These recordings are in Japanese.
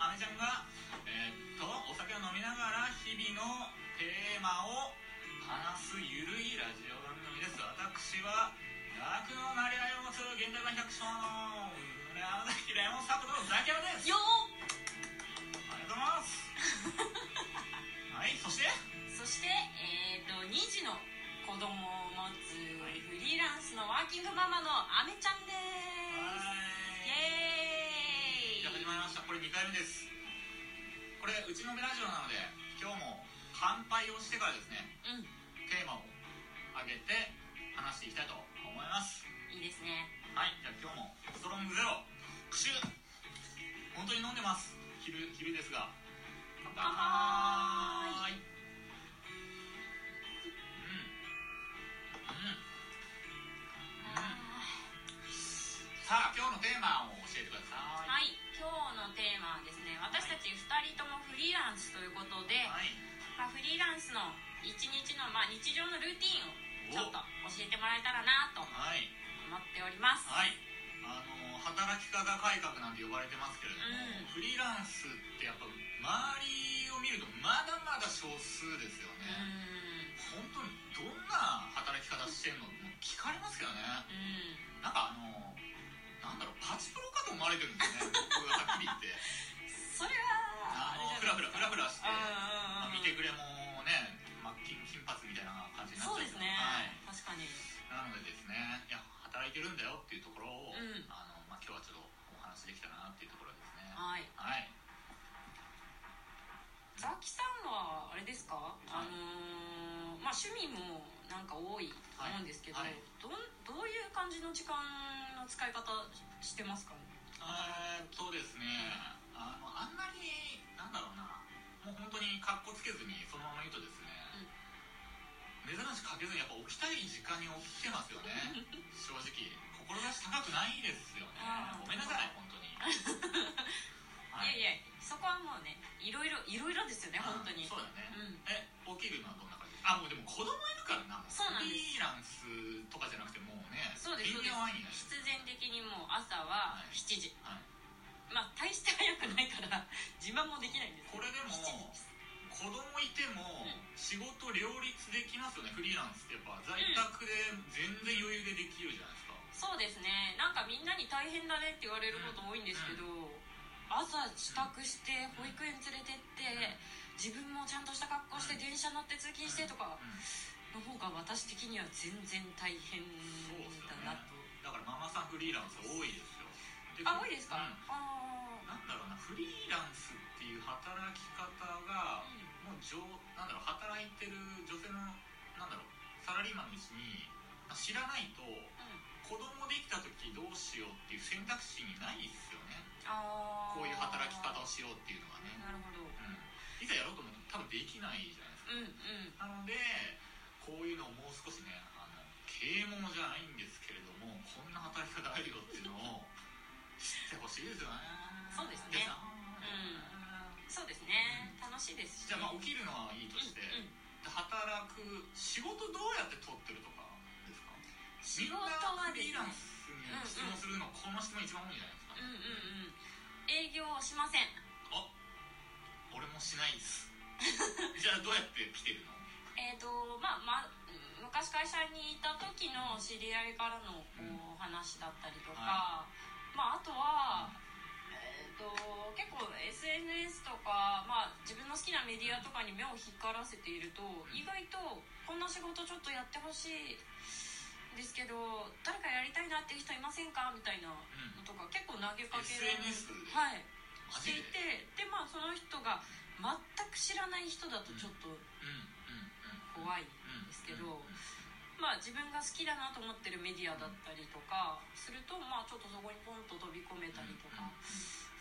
アメちゃんがえーっとお酒を飲みながら日々のテーマを話すゆるいラジオ番組です。私は楽のなり合いを持つ現代版百姓の山崎レモンサブのザキヤマです。よありがとうございます。はいそして？そして、えー、と2児の子供を持つフリーランスのワーキングママのあめちゃんですまりました。これ2回目です。これうちのラジオなので今日も乾杯をしてからですねうん。テーマを上げて話していきたいと思います。いいですね。はいじゃあ今日もストロングゼロプシュー。本当に飲んでます。昼昼ですが。乾杯。乾杯うん。うん。さあ今日のテーマを教えてください今日のテーマはですね私たち2人ともフリーランスということで、はい。まあ、フリーランスの一日の、まあ、日常のルーティンをちょっと教えてもらえたらなと思はい。っております。はい。あの働き方改革なんて呼ばれてますけれども、うん。フリーランスってやっぱ周りを見るとまだまだ少数ですようね、ん。本当にどんな働き方してんのって聞かれますけどね。うん。なんかあのなんだろうパチプロかと思われてるんですよね。僕がはっきり言ってそれはあのフラフラフラフラして、まあ見てくれもね、まあ、金金髪みたいな感じになっちゃそうですね、はい。確かに。なのでですねいや働いてるんだよっていうところを、うん。あのまあ、今日はちょっとお話できたなっていうところですね。はい。はい。ザキさんはあれですか、あのーまあ趣味もなんか多いと思うんですけど、はい。はいどんどういう感じの時間の使い方してますか？ねえーっとですねあのあんまりなんだろうな。もう本当にかっこつけずにそのまま言うとですね、珍しくかけずにやっぱ起きたい時間に起きてますよね。正直志高くないですよね。ごめんなさい本当に。はい。いやいやそこはもうねいろいろいろいろですよね本当に。そうだね、うん。え起きるのはどんなあもうでも子供いるからな。もそうなんです。フリーランスとかじゃなくてもうねそうですそ必然的にもう朝ははい。7時、はい。まあ大して早くないから 自慢もできないんです。これでも7時です。子供いてもう仕事両立できますよねフリーランスってやっぱ。在宅で全然余裕でできるじゃないですか、そうですね。なんかみんなに大変だねって言われること多いんですけど、朝支度して保育園連れてって自分もちゃんとした格好して電車乗って通勤してとかの方が私的には全然大変だなと、だからママさんフリーランス多いですよ。あ多いですか、うん。あなんだろうなフリーランスっていう働き方が、もう上なんだろう働いてる女性のなんだろうサラリーマンのうちに知らないとあうん。子供できた時どうしようっていう選択肢にないですよね。こういう働き方をしようっていうのはね、なるほど。うん、いざやろうと思うと多分できないじゃないですか。うんうん。なのでこういうのをもう少しねあの啓蒙じゃないんですけれどもこんな働き方あるよっていうのを知ってほしいですよね。そうですね。さうん。そうですね。楽しいですし、じゃあまあ起きるのはいいとして、うんうん。で働く仕事どうやって取ってるとかですか？仕事はンスに質問するの、この質問一番多いんじゃないですか、うんうんうん。営業をしません会社にいた時の知り合いからのこうんう話だったりとか、はまあ、あとは、えー、と結構 SNS とか、まあ、自分の好きなメディアとかに目を光らせていると意外とこんな仕事ちょっとやってほしいですけど誰かやりたいなっていう人いませんかみたいなのとか結構投げかけられはい。していてでまあその人が全く知らない人だとちょっとうん。うん。うん。怖いんですけど、まあ自分が好きだなと思ってるメディアだったりとかするとまあちょっとそこにポンと飛び込めたりとか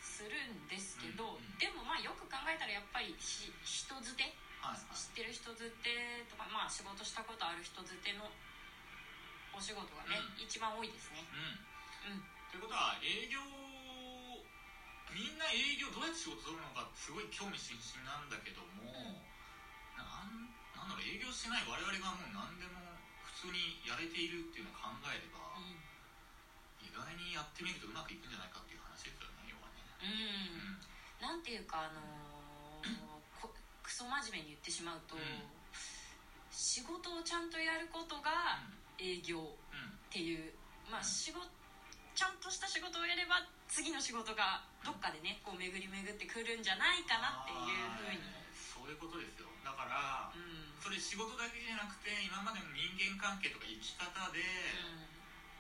するんですけど、うんでもまあよく考えたらやっぱりし人づてはいはい。知ってる人づてとかまあ仕事したことある人づてのお仕事がね、うん。一番多いですね。うん。うん。ということは営業みんな営業どうやって仕事するのかすごい興味津々なんだけども、なんなんだろう営業してない我々がもう何でも普通にやれているっていうのを考えれば、うん。意外にやってみるとうまくいくんじゃないかっていう話ですよね要はね。うん。なんていうかあのーこクソ真面目に言ってしまうと、うん。仕事をちゃんとやることが営業うん。っていうまあうん。仕事ちゃんとした仕事をやれば次の仕事がどっかでねこう巡り巡ってくるんじゃないかなっていうふうにはいそういうことですよ。だからうん。それ仕事だけじゃなくて今までの人間関係とか生き方で、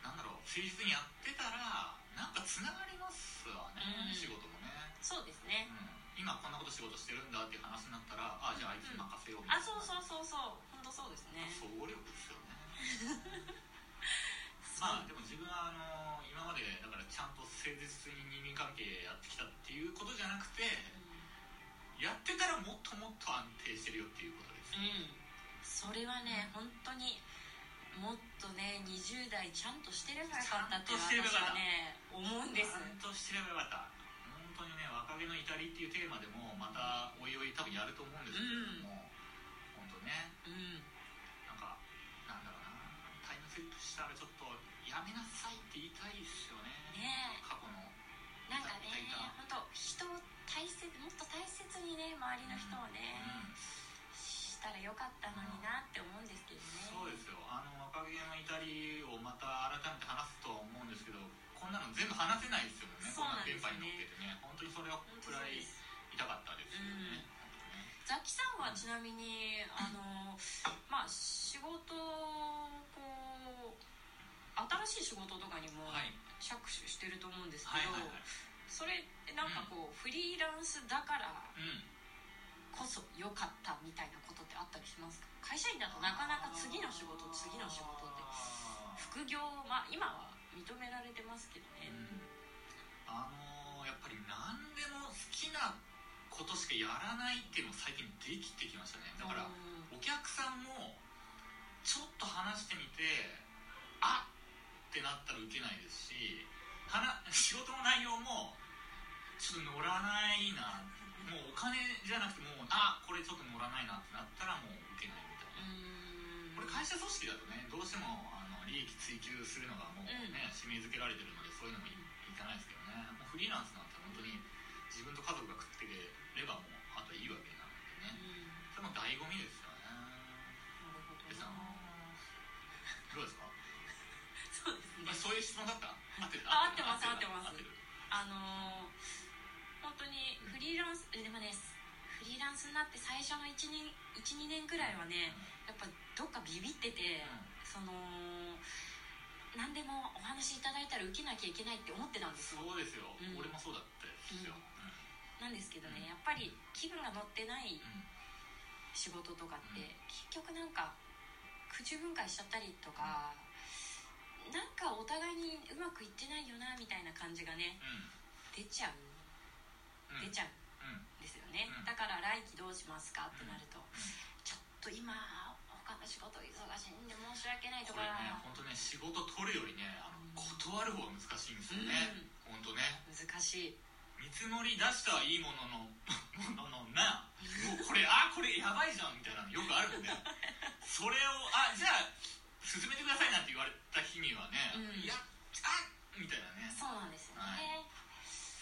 なんだろう誠実にやってたらなんかつながりますわね、うん。仕事もね、そうですね。うん、今こんなこと仕事してるんだっていう話になったらあじゃああいつに任せようみたいな、あそうそうそうそう。本当そうですね。総合力ですよね。まあでも自分はあの今までだからちゃんと誠実に人間関係やってきたっていうことじゃなくてやってたらもっともっと安定してるよっていうことです、うん。それはね本当にもっとね20代ちゃんとしてればよかったって私はね思うんです。ちゃんとしてればよかった。本当にね若気の至りっていうテーマでもまたおいおい多分やると思うんですけれども、本当ね。うんなんかなんだろうな。タイムセットしたらちょっとやめなさいって言いたいですよね。ねえ。過去の。なんかね本当人を大切もっと大切にね周りの人をね、うんしたらよかったのになって思うんですけどね。そうですよ。あの若気の至りをまた改めて話すとは思うんですけどこんなの全部話せないですよねこんな電波に乗っけてね。本当にそれはくらい痛かったですよね、ザキさんはちなみにあのまあ仕事をこう新しい仕事とかにもはい。着手してると思うんですけど、はいはいはいそれってなんかこう、フリーランスだからうん。こそ良かったみたいなことってあったりしますか？会社員だとなかなか次の仕事次の仕事って副業まあ今は認められてますけどね、あのーやっぱり何でも好きなことしかやらないっていうのも最近できてきましたね。だからうん。お客さんもちょっと話してみてゃなくてもうあこれちょっと乗らないなってなったらもう受けないみたいな。うん。これ会社組織だとねどうしてもあの利益追求するのがもうね、締め付けられてるのでそういうのもいいかないですけどね。もうフリーランスなんて本当に自分と家族が食って初の12年くらいはねやっぱどっかビビってて、その何でもお話いただいたら受けなきゃいけないって思ってたんですよ。そうですよ、うん。俺もそうだったですよ、なんですけどねやっぱり気分が乗ってないうん。仕事とかって、うん。結局なんか空中分解しちゃったりとか、なんかお互いにうまくいってないよなみたいな感じがね出ちゃう。うん。うん出ちゃううんん。ですよね、来期どうしますかってなると、ちょっと今他の仕事忙しいんで申し訳ないとか、これね本当ね仕事取るよりねあの断る方が難しいんですよね、本当ね難しい見積もり出したはいいもののもののなもうこれあこれやばいじゃんみたいなのよくあるんでそれをあじゃあ進めてくださいなんて言われた日にはね、うんいやあみたいなねそうなんですよね、はい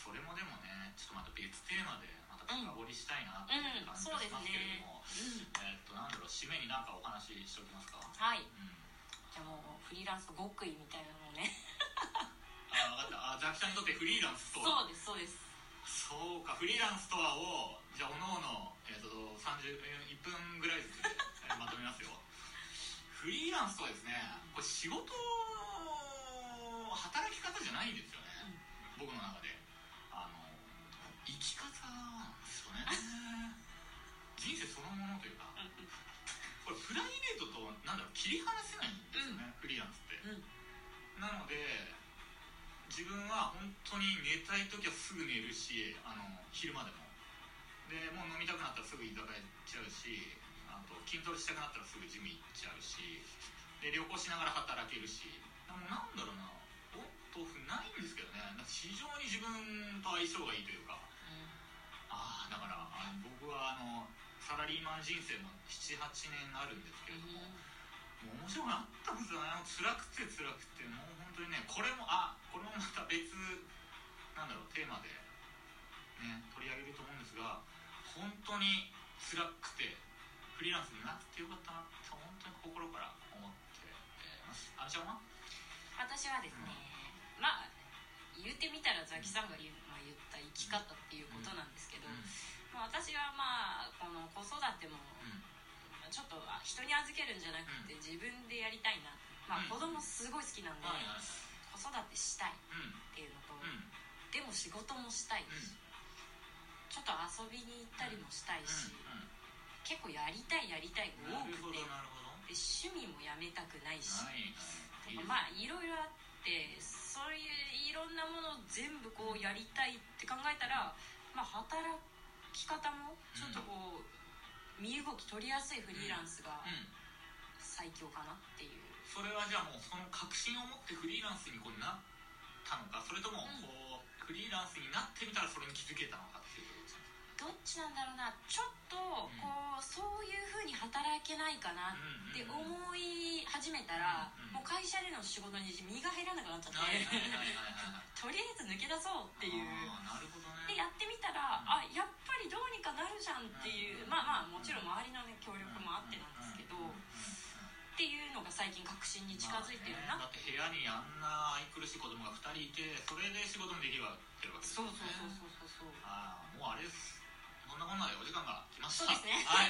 それもでもねちょっとまた別テーマで深掘りしたいなっていう感じがしますけれども、えーっとなんだろう締めになんかお話ししておきますか、はい。うん、じゃあもうフリーランスの極意みたいなのをね。あ分かった。あザキさんにとってフリーランスとは？そうですそうです。そうかフリーランスとはをじゃあおのおの、えー、と30えー1分ぐらいずつまとめますよ。フリーランスとはですねこれ仕事働き方じゃないんですよね、僕の中でき方。なんですよね。人生そのものというかこれプライベートとなんだろう切り離せないんですよね、フリーランスって、うん。なので自分は本当に寝たい時はすぐ寝るしあの昼間でも。でもう飲みたくなったらすぐ居酒屋行っちゃうしあと筋トレしたくなったらすぐジム行っちゃうしで旅行しながら働けるし。もうなんだろうなオンとオフないんですけどね。なんか非常に自分と相性がいいというかだからあ僕はあのサラリーマン人生も78年あるんですけれども、もう面白くなったんですよね辛くて辛くてもう本当にねこれもあこれもまた別なんだろうテーマでね取り上げると思うんですが本当に辛くてフリーランスになってよかったなって本当に心から思ってます。あみちゃんは？私はですね、まあ言ってみたらザキさんが言,、まあ、言った生き方っていうことなんですけど、うん。まあ、私はまあこの子育てもうん。ちょっとあ人に預けるんじゃなくて自分でやりたいな、まあ、うん。子供すごい好きなんで子育てしたいっうんていうのとうん。でも仕事もしたいしちょっと遊びに行ったりもしたいし結構やりたいやりたいが多くてで趣味もやめたくないしはいはい。いいですまあいろいろあってそういういろんなものを全部こうやりたいって考えたら、まあ、働き方もちょっとこう身動き取りやすいフリーランスがうん。最強かなっていう。それはじゃあもうその確信を持ってフリーランスにこうなったのかそれともうんこう、フリーランスになってみたらそれに気づけたのかっていうどっちなんだろうな。ちょっとこうそういうふうに働けないかなって思い始めたらうんもう会社での仕事に身が入らなくなっちゃって。とりあえず抜け出そうっていう。なるほどね。でやってみたらあやっぱりどうにかなるじゃんっていうまあまあもちろん周りのね協力もあってなんですけどっていうのが最近確信に近づいてるな。まあねだって部屋にあんな愛くるしい子供が2人いてそれで仕事にできるわけですね。うそうそうそうそうそう。ああもうあれですこんなこんなでお時間が来ました。そうですね。はい。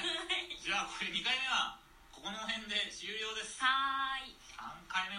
じゃあこれ2回目はここの辺で終了です。はーい。3回目